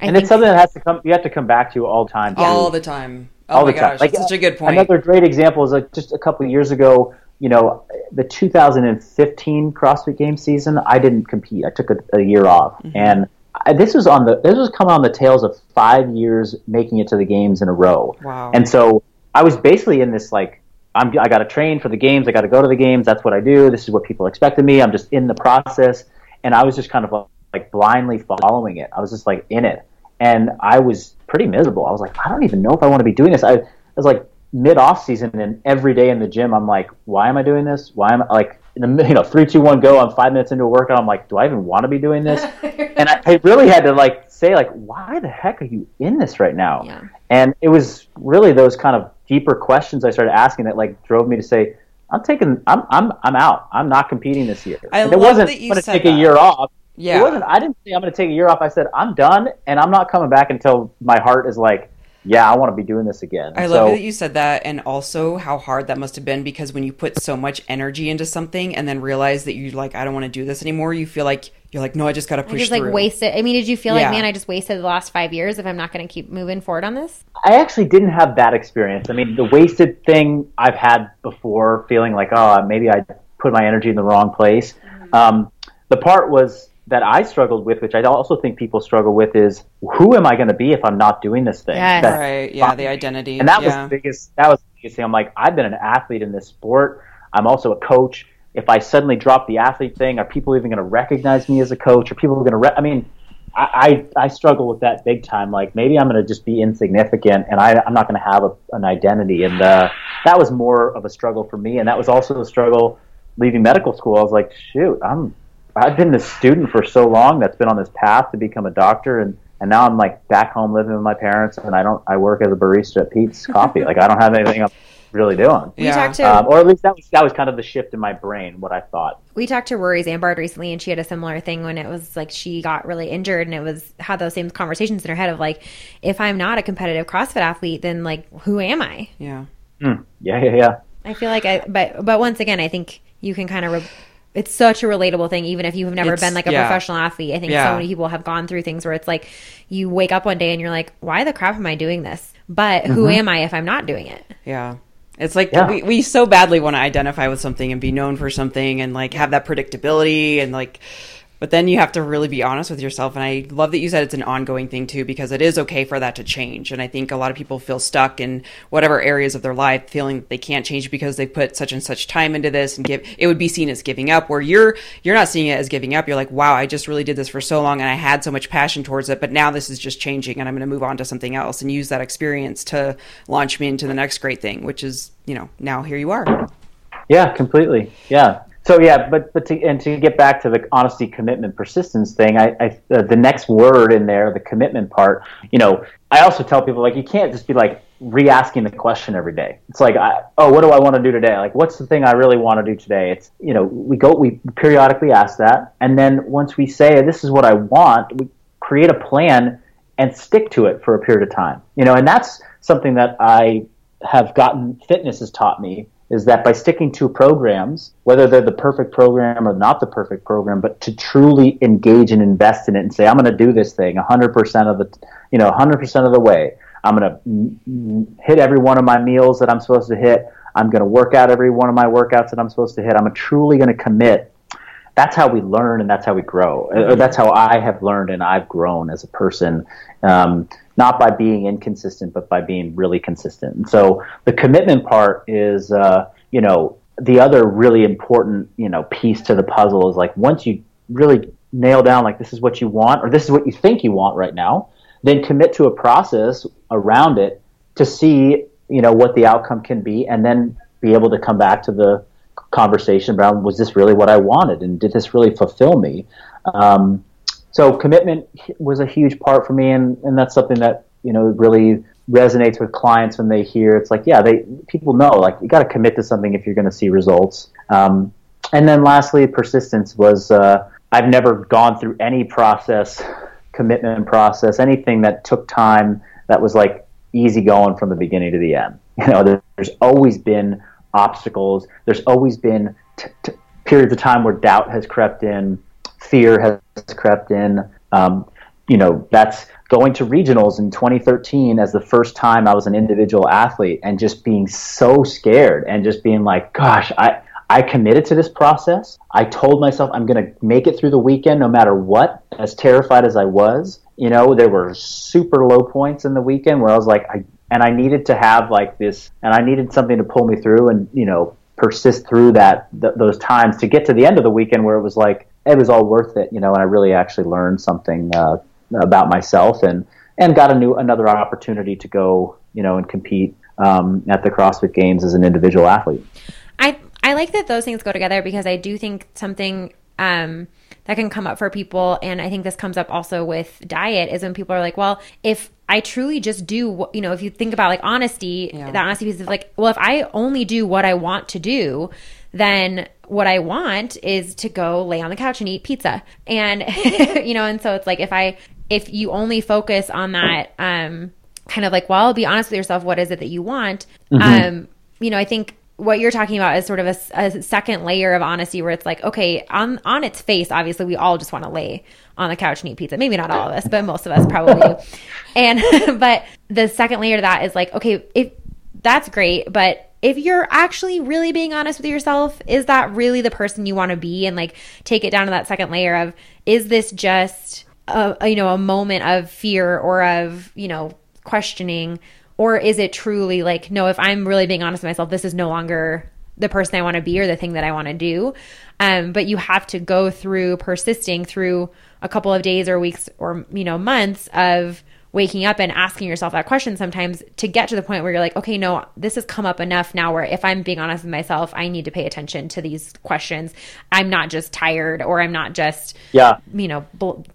I and it's something that has to come you have to come back to all the time too. all the time. Oh all my gosh like, that's such a good point. another great example is like just a couple of years ago you know the 2015 CrossFit Games season I didn't compete. I took a, a year off. Mm-hmm. and I, this was on the this was coming on the tails of five years making it to the games in a row. Wow. And so I was basically in this like I'm, I got to train for the games. I got to go to the games. That's what I do. This is what people expect of me. I'm just in the process. And I was just kind of like blindly following it. I was just like in it. And I was pretty miserable. I was like, I don't even know if I want to be doing this. I, I was like mid off season and every day in the gym, I'm like, why am I doing this? Why am I like, in the, you know, three, two, one, go. I'm five minutes into a workout. I'm like, do I even want to be doing this? and I, I really had to like say like, why the heck are you in this right now? Yeah. And it was really those kind of deeper questions I started asking that like drove me to say, I'm taking, I'm, I'm, I'm out. I'm not competing this year. I and it wasn't going to take that. a year off. Yeah. It wasn't. I didn't say I'm going to take a year off. I said I'm done, and I'm not coming back until my heart is like, yeah, I want to be doing this again. I so, love that you said that, and also how hard that must have been because when you put so much energy into something and then realize that you like, I don't want to do this anymore, you feel like you're like, no, I just got to I push just like through. wasted. I mean, did you feel Yeah. like, man, I just wasted the last five years if I'm not going to keep moving forward on this? I actually didn't have that experience. I mean, the wasted thing I've had before, feeling like, oh, maybe I put my energy in the wrong place. Mm-hmm. Um, the part was that I struggled with, which I also think people struggle with, is who am I going to be if I'm not doing this thing? Yes. That- Right? Yeah, the identity. and that yeah. was the biggest. That was the biggest thing. I'm like, I've been an athlete in this sport. I'm also a coach. If I suddenly drop the athlete thing, are people even going to recognize me as a coach? Are people going to? Re- I mean, I, I I struggle with that big time. Like maybe I'm going to just be insignificant, and I, I'm not going to have a, an identity. And uh, that was more of a struggle for me. And that was also a struggle leaving medical school. I was like, shoot, I'm I've been this student for so long that's been on this path to become a doctor, and and now I'm like back home living with my parents, and I don't I work as a barista at Peet's Coffee. like I don't have anything I'm really doing. We Yeah. talked to Um, or at least that was that was kind of the shift in my brain, what I thought. we talked to Rory Zambard recently, and she had a similar thing when it was like she got really injured, and it was had those same conversations in her head of like, if I'm not a competitive CrossFit athlete, then like, who am I? yeah. Hmm. Yeah, yeah, yeah. I feel like I, but but once again, I think you can kind of. Re- it's such a relatable thing, even if you have never It's- been like a yeah. professional athlete. I think Yeah. so many people have gone through things where it's like you wake up one day and you're like, "Why the crap am I doing this?" But who am I if I'm not doing it? Yeah. It's like Yeah. we, we so badly want to identify with something and be known for something and like have that predictability and like but then you have to really be honest with yourself and I love that you said it's an ongoing thing too because it is okay for that to change and I think a lot of people feel stuck in whatever areas of their life feeling that they can't change because they put such and such time into this and give it would be seen as giving up where you're you're not seeing it as giving up you're like wow I just really did this for so long and I had so much passion towards it but now this is just changing and I'm going to move on to something else and use that experience to launch me into the next great thing which is you know now here you are Yeah, completely. Yeah. So yeah, but but to, and to get back to the honesty, commitment, persistence thing, I, I uh, the next word in there, the commitment part. You know, I also tell people like you can't just be like re-asking the question every day. It's like, I, oh, what do I want to do today? Like, what's the thing I really want to do today? It's you know, we go, we periodically ask that, and then once we say this is what I want, we create a plan and stick to it for a period of time. You know, and that's something that I have gotten fitness has taught me is that by sticking to programs, whether they're the perfect program or not the perfect program, but to truly engage and invest in it and say, I'm going to do this thing 100% of the, you know, 100% of the way. I'm going to hit every one of my meals that I'm supposed to hit. I'm going to work out every one of my workouts that I'm supposed to hit. I'm truly going to commit. That's how we learn and that's how we grow. Or that's how I have learned and I've grown as a person. Um, not by being inconsistent, but by being really consistent. And so the commitment part is, uh, you know, the other really important, you know, piece to the puzzle is like once you really nail down like this is what you want or this is what you think you want right now, then commit to a process around it to see, you know, what the outcome can be, and then be able to come back to the conversation around was this really what I wanted and did this really fulfill me? Um, so commitment was a huge part for me, and, and that's something that you know really resonates with clients when they hear it's like yeah they people know like you got to commit to something if you're going to see results. Um, and then lastly, persistence was uh, I've never gone through any process, commitment process, anything that took time that was like easy going from the beginning to the end. You know, there's always been obstacles. There's always been t- t- periods of time where doubt has crept in, fear has crept in. Um, you know, that's going to regionals in 2013 as the first time I was an individual athlete and just being so scared and just being like, gosh, I, I committed to this process. I told myself I'm going to make it through the weekend no matter what, as terrified as I was. You know, there were super low points in the weekend where I was like, I, and I needed to have like this, and I needed something to pull me through and, you know, persist through that, th- those times to get to the end of the weekend where it was like, it was all worth it, you know, and I really actually learned something, uh, about myself and, and got a new, another opportunity to go, you know, and compete, um, at the CrossFit games as an individual athlete. I I like that those things go together because I do think something um, that can come up for people, and I think this comes up also with diet, is when people are like, well, if I truly just do, what, you know, if you think about like honesty, Yeah. the honesty piece is like, well, if I only do what I want to do, then what I want is to go lay on the couch and eat pizza. And, you know, and so it's like if I, if you only focus on that, um, kind of like, well, be honest with yourself, what is it that you want? Mm-hmm. Um, you know, I think what you're talking about is sort of a, a, second layer of honesty where it's like, okay, on on its face, obviously we all just want to lay on the couch and eat pizza. Maybe not all of us, but most of us probably. And but the second layer to that is like, okay, if that's great, but if you're actually really being honest with yourself, is that really the person you want to be? And like take it down to that second layer of is this just a, a you know a moment of fear or of you know questioning or is it truly like no if i'm really being honest with myself this is no longer the person i want to be or the thing that i want to do. Um, but you have to go through persisting through a couple of days or weeks or you know months of waking up and asking yourself that question sometimes to get to the point where you're like, okay, no, this has come up enough now where if I'm being honest with myself, I need to pay attention to these questions. I'm not just tired or I'm not just, yeah, you know,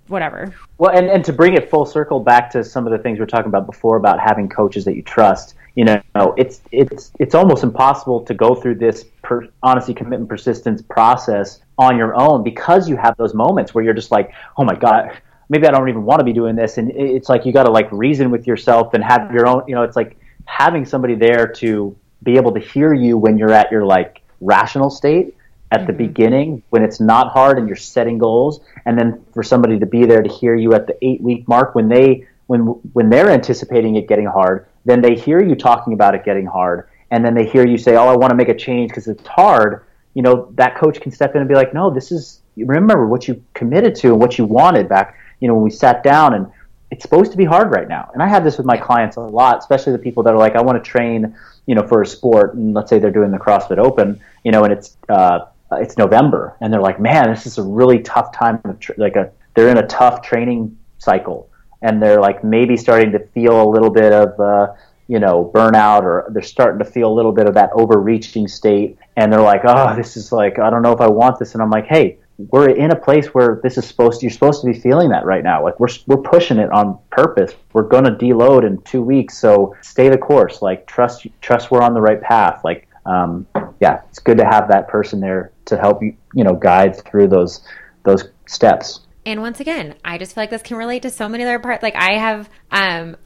whatever. Well, and, and to bring it full circle back to some of the things we are talking about before about having coaches that you trust, you know, it's it's it's almost impossible to go through this per, honesty, commitment, persistence process on your own because you have those moments where you're just like, oh my god, maybe I don't even want to be doing this. And it's like you got to like reason with yourself and have your own. You know, it's like having somebody there to be able to hear you when you're at your like rational state at mm-hmm. the beginning when it's not hard and you're setting goals and then for somebody to be there to hear you at the 8 week mark when they when when they're anticipating it getting hard then they hear you talking about it getting hard and then they hear you say oh I want to make a change because it's hard you know that coach can step in and be like no this is remember what you committed to and what you wanted back you know, when we sat down and it's supposed to be hard right now. And I have this with my clients a lot, especially the people that are like, I want to train, you know, for a sport. And let's say they're doing the CrossFit Open, you know, and it's, uh, it's November and they're like, man, this is a really tough time. Tra- like a, they're in a tough training cycle and they're like maybe starting to feel a little bit of, uh, you know, burnout or they're starting to feel a little bit of that overreaching state. And they're like, oh, this is like, I don't know if I want this. And I'm like, hey, we're in a place where this is supposed to, you're supposed to be feeling that right now. Like we're we're pushing it on purpose. We're going to deload in 2 weeks, so stay the course. Like trust trust we're on the right path. Like um, yeah, it's good to have that person there to help you, you know, guide through those those steps. And once again, I just feel like this can relate to so many other parts. Like I have, um,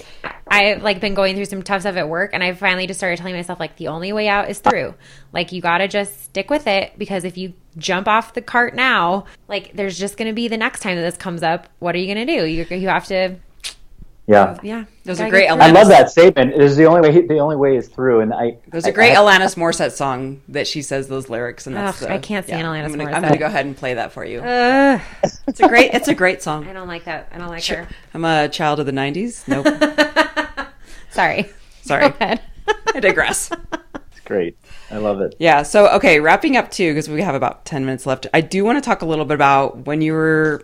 I've like been going through some tough stuff at work, and I finally just started telling myself like the only way out is through. Like you got to just stick with it because if you jump off the cart now, like there's just to be the next time that this comes up. What are you to do? You you have to yeah, yeah. Those are great. Alanis. I love that statement. It is the only way. The only way is through. And I. There's a great I, Alanis Morissette song that she says those lyrics, and that's. Ugh, the, I can't stand yeah, Alanis I'm gonna, Morissette. I'm going to go ahead and play that for you. Uh, it's a great. It's a great song. I don't like that. I don't like sure. her. I'm a child of the '90s. Nope. Sorry. Sorry. I digress. It's great. I love it. Yeah. So okay, wrapping up too, because we have about ten minutes left. I do want to talk a little bit about when you were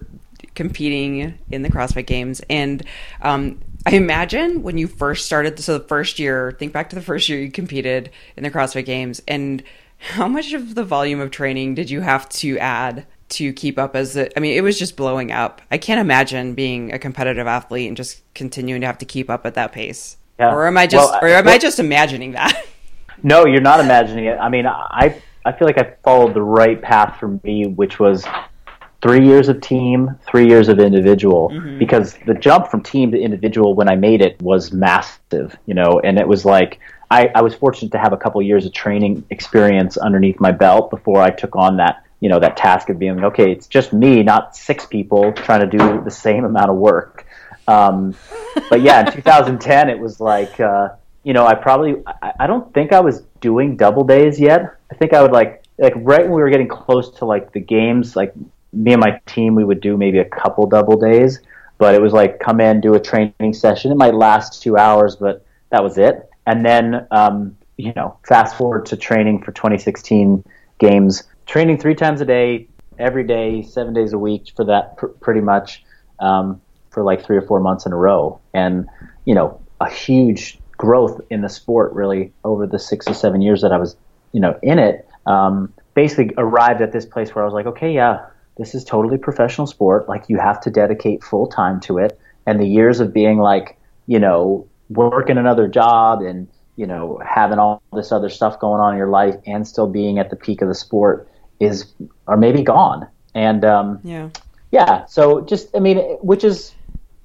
competing in the CrossFit Games, and um, I imagine when you first started, so the first year, think back to the first year you competed in the CrossFit Games, and how much of the volume of training did you have to add to keep up as it, I mean, it was just blowing up. I can't imagine being a competitive athlete and just continuing to have to keep up at that pace. Yeah. Or am I just, well, or am well, I just imagining that? No, you're not imagining it. I mean, I, I feel like I followed the right path for me, which was three years of team, three years of individual, mm-hmm. because the jump from team to individual when I made it was massive, you know, and it was like I, I was fortunate to have a couple years of training experience underneath my belt before I took on that, you know, that task of being okay, it's just me, not six people trying to do the same amount of work. Um, but yeah, in 2010, it was like, uh, you know, I probably, I, I don't think I was doing double days yet. I think I would like, like right when we were getting close to like the games, like me and my team, we would do maybe a couple double days, but it was like come in, do a training session. It might last two hours, but that was it. And then, um, you know, fast forward to training for 2016 games, training three times a day, every day, seven days a week for that pr- pretty much um, for like three or four months in a row. And, you know, a huge growth in the sport really over the six or seven years that I was, you know, in it. Um, basically arrived at this place where I was like, okay, yeah, this is totally professional sport. Like you have to dedicate full time to it. And the years of being like, you know, working another job and, you know, having all this other stuff going on in your life and still being at the peak of the sport is, or maybe gone. And um, Yeah. yeah, so just I mean, which is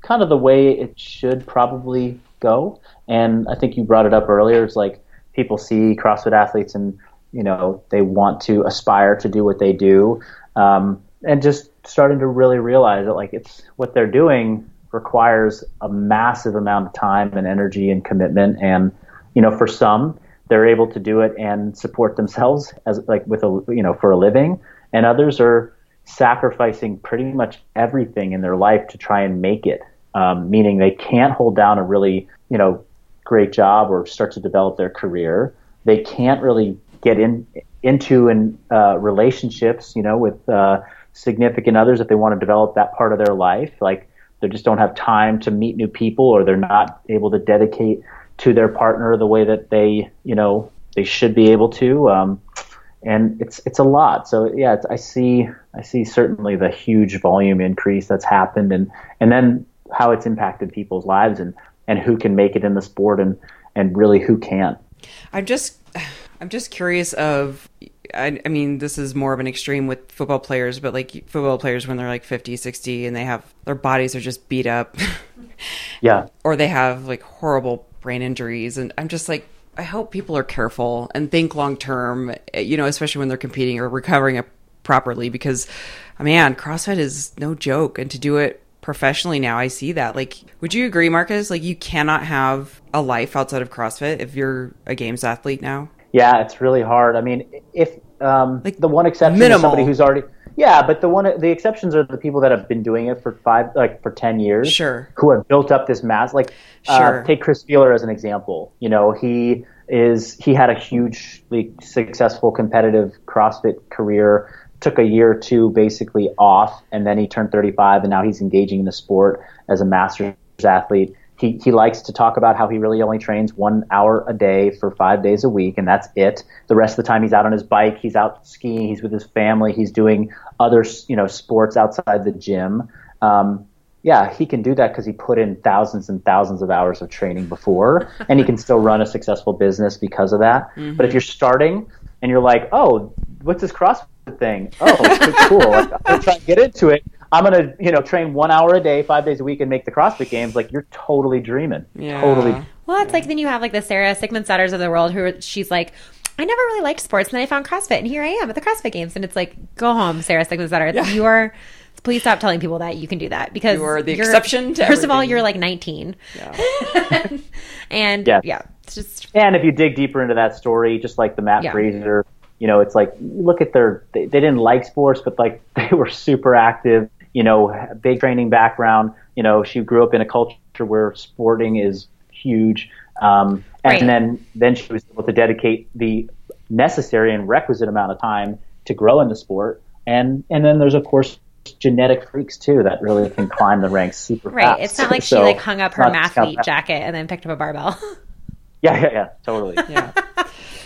kind of the way it should probably go. And I think you brought it up earlier. It's like people see CrossFit athletes and you know they want to aspire to do what they do, um, and just starting to really realize that like it's what they're doing requires a massive amount of time and energy and commitment. And you know, for some, they're able to do it and support themselves as like with a you know for a living, and others are sacrificing pretty much everything in their life to try and make it. Um, meaning they can't hold down a really you know great job or start to develop their career. They can't really get in into in uh, relationships, you know, with uh, significant others if they want to develop that part of their life. Like they just don't have time to meet new people, or they're not able to dedicate to their partner the way that they, you know, they should be able to. Um, and it's it's a lot. So yeah, I see I see certainly the huge volume increase that's happened, and and then how it's impacted people's lives and and who can make it in the sport and and really who can't. I'm just I'm just curious of I, I mean this is more of an extreme with football players but like football players when they're like 50 60 and they have their bodies are just beat up. Yeah, or they have like horrible brain injuries and I'm just like I hope people are careful and think long term you know especially when they're competing or recovering properly because man CrossFit is no joke and to do it professionally now I see that. Like would you agree Marcus? Like you cannot have a life outside of CrossFit if you're a games athlete now yeah, it's really hard. I mean, if um, Like, the one exception minimal. is somebody who's already yeah, but the one the exceptions are the people that have been doing it for five like for ten years, Sure. who have built up this mass. Like, Sure. uh, take Chris Spealler as an example. You know, he is he had a hugely successful competitive CrossFit career. Took a year or two basically off, and then he turned 35, and now he's engaging in the sport as a masters athlete. He, he likes to talk about how he really only trains one hour a day for five days a week, and that's it. The rest of the time, he's out on his bike, he's out skiing, he's with his family, he's doing other you know sports outside the gym. Um, yeah, he can do that because he put in thousands and thousands of hours of training before, and he can still run a successful business because of that. But if you're starting and you're like, oh, what's this CrossFit thing? Oh, it's cool. I'm gonna try get into it. I'm gonna, you know, train one hour a day, five days a week, and make the CrossFit Games. Like you're totally dreaming. Yeah. Totally. Well, it's like then you have like the Sara Sigmundsdottirs of the world who she's like, I never really liked sports, and then I found CrossFit, and here I am at the CrossFit Games, and it's like, go home, Sara Sigmundsdottir. You are. Please stop telling people that you can do that because You are the you're- exception to First of all, you're like 19, Yeah. and Yeah. yeah, it's just And if you dig deeper into that story, just like the Mat Yeah. Fraser, you know, it's like look at their they, they didn't like sports, but like they were super active. You know, big training background. You know, she grew up in a culture where sporting is huge, um, and Right. then then she was able to dedicate the necessary and requisite amount of time to grow in the sport. And and then there's of course genetic freaks too that really can climb the ranks super right. fast. It's not like So, she like hung up her not discount mathlete jacket and then picked up a barbell. Yeah, yeah, yeah, totally. Yeah.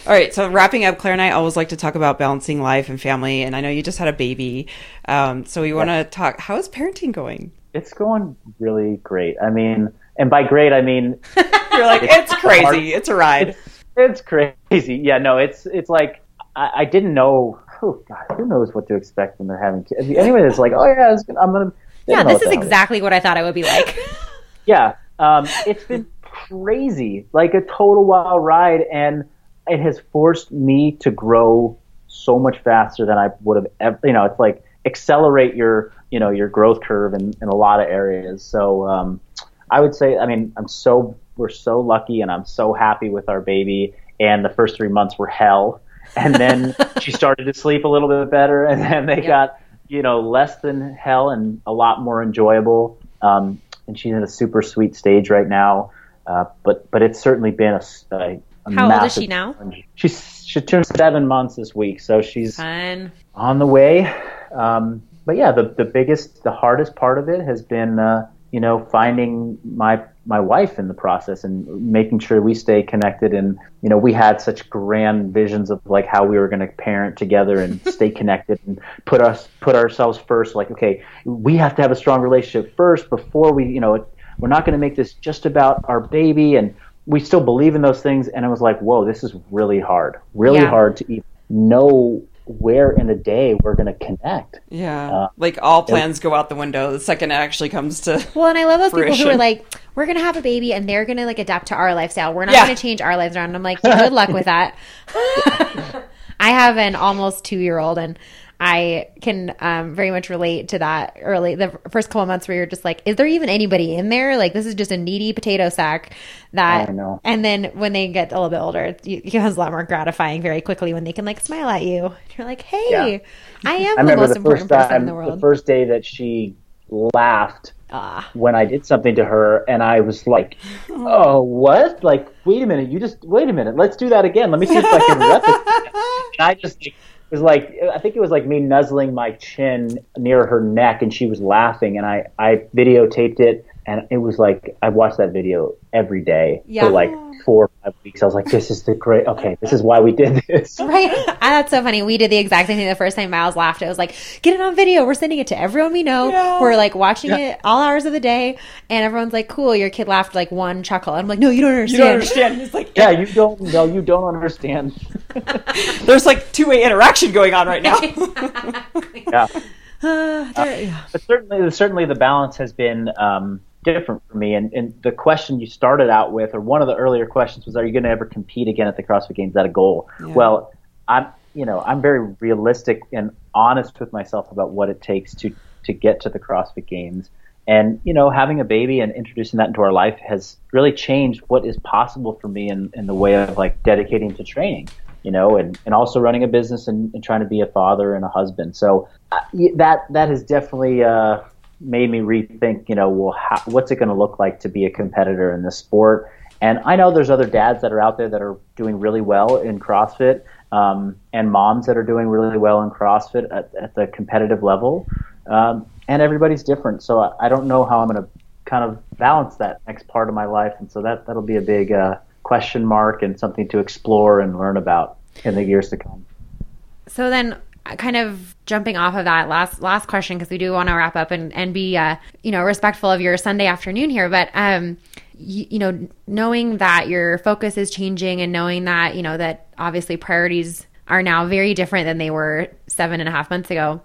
All right. So wrapping up, Claire and I always like to talk about balancing life and family. And I know you just had a baby. Um, so we want to talk. How is parenting going? It's going really great. I mean, and by great, I mean You're like, it's crazy. It's a ride. it's crazy. Yeah, no, it's it's like I, I didn't know. Oh God, who knows what to expect when they're having kids? Anyway, it's like, oh yeah, it's, I'm gonna. yeah, this is the hell exactly what I thought it would be like. Yeah, um, it's been crazy, like a total wild ride, and it has forced me to grow so much faster than I would have ever. You know, it's like accelerate your, you know, your growth curve in, in a lot of areas. So um, I would say, I mean, I'm so we're so lucky, and I'm so happy with our baby. And the first three months were hell, and then she started to sleep a little bit better, and then they got you know less than hell and a lot more enjoyable. Um, and she's in a super sweet stage right now. Uh, but but it's certainly been a- a How old is she now? challenge. She's she turned seven months this week, so she's Fun. on the way. Um, but yeah, the the biggest, the hardest part of it has been, uh, you know, finding my my wife in the process and making sure we stay connected. And you know, we had such grand visions of like how we were going to parent together and stay connected and put us put ourselves first. Like, okay, we have to have a strong relationship first before we, you know, we're not going to make this just about our baby and we still believe in those things. And it was like, whoa, this is really hard, really Yeah. hard to even know where in a day we're going to connect. Yeah. Uh, like all plans go out the window the second it actually comes to. Well, and I love those people who are like, we're gonna have a baby and they're gonna like adapt to our lifestyle. We're not Yeah. gonna change our lives around. I'm like, good luck with that. I have an almost two year old and I can um, very much relate to that early the first couple of months where you're just like, is there even anybody in there? Like this is just a needy potato sack that I know. and then when they get a little bit older, it becomes a lot more gratifying very quickly when they can like smile at you. You're like, hey, Yeah. I am I the most the important first person time, in the world. the first day that she laughed Ah. when I did something to her, and I was like, "Oh, what? Like, wait a minute! You just wait a minute. Let's do that again. Let me see if I can replicate." And I just like, was like, I think it was like me nuzzling my chin near her neck, and she was laughing, and I I videotaped it, and it was like I watched that video every day Yeah. for like four or five weeks. I was like, "This is the great. Okay, this is why we did this." Right? Ah, That's so funny. We did the exact same thing the first time Miles laughed. It was like, get it on video. We're sending it to everyone we know. Yeah. We're like watching it all hours of the day. And everyone's like, cool, your kid laughed like one chuckle. I'm like, no, you don't understand. You understand. don't understand. It's like Yeah, you don't. No, you don't understand. there's like two way interaction going on right now. Yeah. Ah, there- yeah. but certainly, certainly the balance has been um, different for me. And, and the question you started out with, or one of the earlier questions, was, "Are you going to ever compete again at the CrossFit Games? Is that a goal?" Yeah. Well, I'm, you know, I'm very realistic and honest with myself about what it takes to to get to the CrossFit Games. And you know, having a baby and introducing that into our life has really changed what is possible for me in, in the way of like dedicating to training you know, and, and also running a business and, and trying to be a father and a husband. So uh, that that has definitely uh, made me rethink, you know, well, how, what's it going to look like to be a competitor in this sport? And I know there's other dads that are out there that are doing really well in CrossFit, um, and moms that are doing really well in CrossFit at, at the competitive level. Um, and everybody's different, so I, I don't know how I'm going to kind of balance that next part of my life, and so that that'll be a big uh, question mark and something to explore and learn about in the years to come. So then, kind of jumping off of that last last question because we do want to wrap up and and be uh, you know respectful of your Sunday afternoon here, but um, you, you know knowing that your focus is changing and knowing that you know that obviously priorities are now very different than they were seven and a half months ago.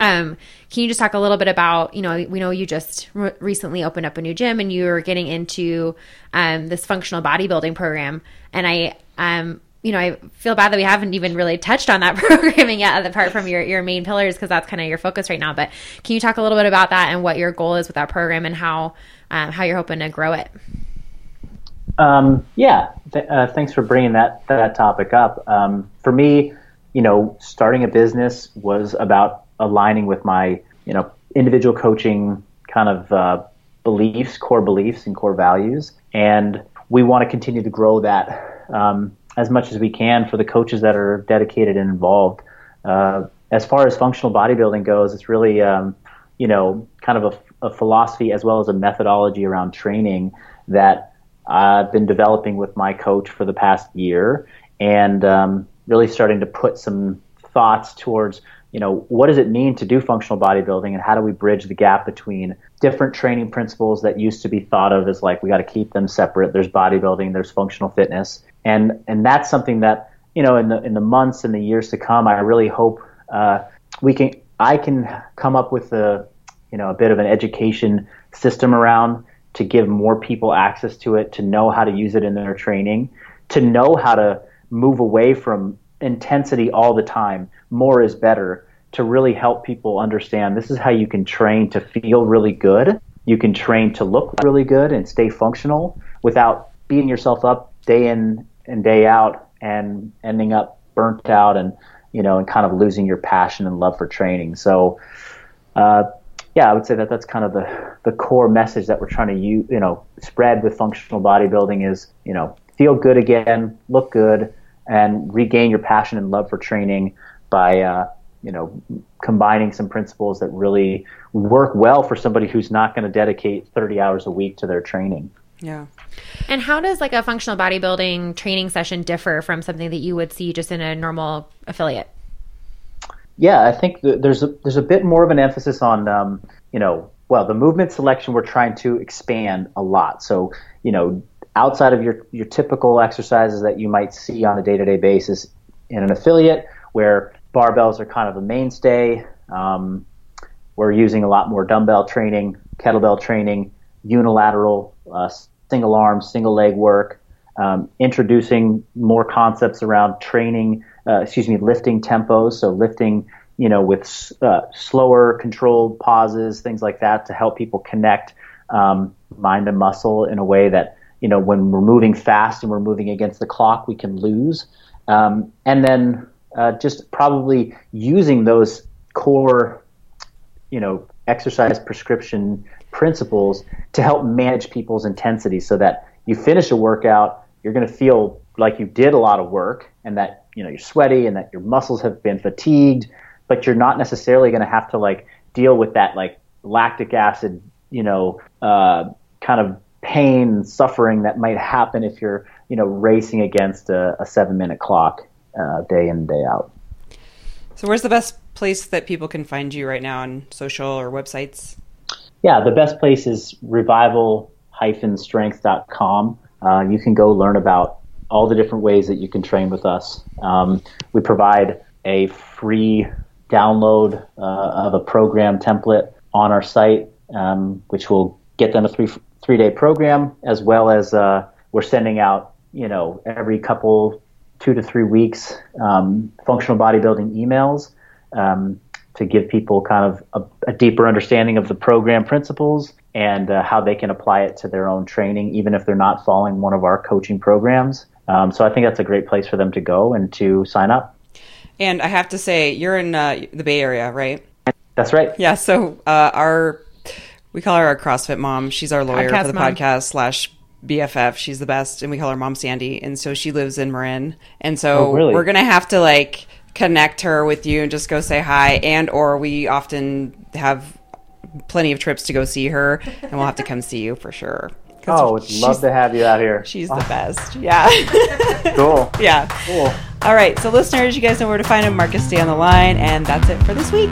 Um, can you just talk a little bit about, you know, we know you just re- recently opened up a new gym and you're getting into um, this functional bodybuilding program. And I, um, you know, I feel bad that we haven't even really touched on that programming yet, apart from your, your main pillars, because that's kind of your focus right now. But can you talk a little bit about that and what your goal is with that program and how, um, how you're hoping to grow it? Um, yeah, th- uh, thanks for bringing that that topic up. Um, for me, you know, starting a business was about aligning with my, you know, individual coaching kind of uh, beliefs, core beliefs, and core values, and we want to continue to grow that um, as much as we can for the coaches that are dedicated and involved. Uh, as far as functional bodybuilding goes, it's really, um, you know, kind of a, a philosophy as well as a methodology around training that I've been developing with my coach for the past year, and um, really starting to put some thoughts towards, you know, what does it mean to do functional bodybuilding, and how do we bridge the gap between different training principles that used to be thought of as like we got to keep them separate. There's bodybuilding, there's functional fitness, and and that's something that you know in the in the months and the years to come, I really hope uh, we can I can come up with a you know a bit of an education system around to give more people access to it, to know how to use it in their training, to know how to move away from intensity all the time. More is better to really help people understand this is how you can train to feel really good. You can train to look really good and stay functional without beating yourself up day in and day out and ending up burnt out and you know and kind of losing your passion and love for training. So uh, yeah, I would say that that's kind of the, the core message that we're trying to you you know spread with functional bodybuilding is you know feel good again, look good, and regain your passion and love for training by uh, you know combining some principles that really work well for somebody who's not going to dedicate 30 hours a week to their training. Yeah. And how does like a functional bodybuilding training session differ from something that you would see just in a normal affiliate? Yeah, I think th- there's a, there's a bit more of an emphasis on um, you know well the movement selection we're trying to expand a lot. So you know outside of your, your typical exercises that you might see on a day to day basis in an affiliate where barbells are kind of a mainstay. Um, we're using a lot more dumbbell training, kettlebell training, unilateral, uh, single arm, single leg work, um, introducing more concepts around training, uh, excuse me, lifting tempos. So lifting, you know, with uh, slower, controlled pauses, things like that to help people connect um, mind and muscle in a way that, you know, when we're moving fast and we're moving against the clock, we can lose. Um, and then uh, just probably using those core, you know, exercise prescription principles to help manage people's intensity so that you finish a workout, you're going to feel like you did a lot of work and that, you know, you're sweaty and that your muscles have been fatigued, but you're not necessarily going to have to like deal with that like lactic acid, you know, uh, kind of pain and suffering that might happen if you're, you know, racing against a, a seven minute clock uh, day in day out. So, where's the best place that people can find you right now on social or websites? Yeah, the best place is revival-strength.com. Uh, you can go learn about all the different ways that you can train with us. Um, we provide a free download uh, of a program template on our site, um, which will get them a three three day program, as well as uh, we're sending out, you know, every couple two to three weeks um, functional bodybuilding emails um, to give people kind of a, a, deeper understanding of the program principles and uh, how they can apply it to their own training, even if they're not following one of our coaching programs. Um, so I think that's a great place for them to go and to sign up. And I have to say, you're in uh, the Bay Area, right? That's right. Yeah. So uh, our we call her our CrossFit mom. She's our lawyer podcast for the mom. podcast slash BFF. She's the best, and we call her Mom Sandy. And so she lives in Marin, and so oh, really? we're gonna have to like connect her with you and just go say hi. And or we often have plenty of trips to go see her, and we'll have to come see you for sure. Oh, would love to have you out here. She's oh. the best. Yeah. cool. Yeah. Cool. All right. So, listeners, you guys know where to find him. Marcus, stay on the line. And that's it for this week.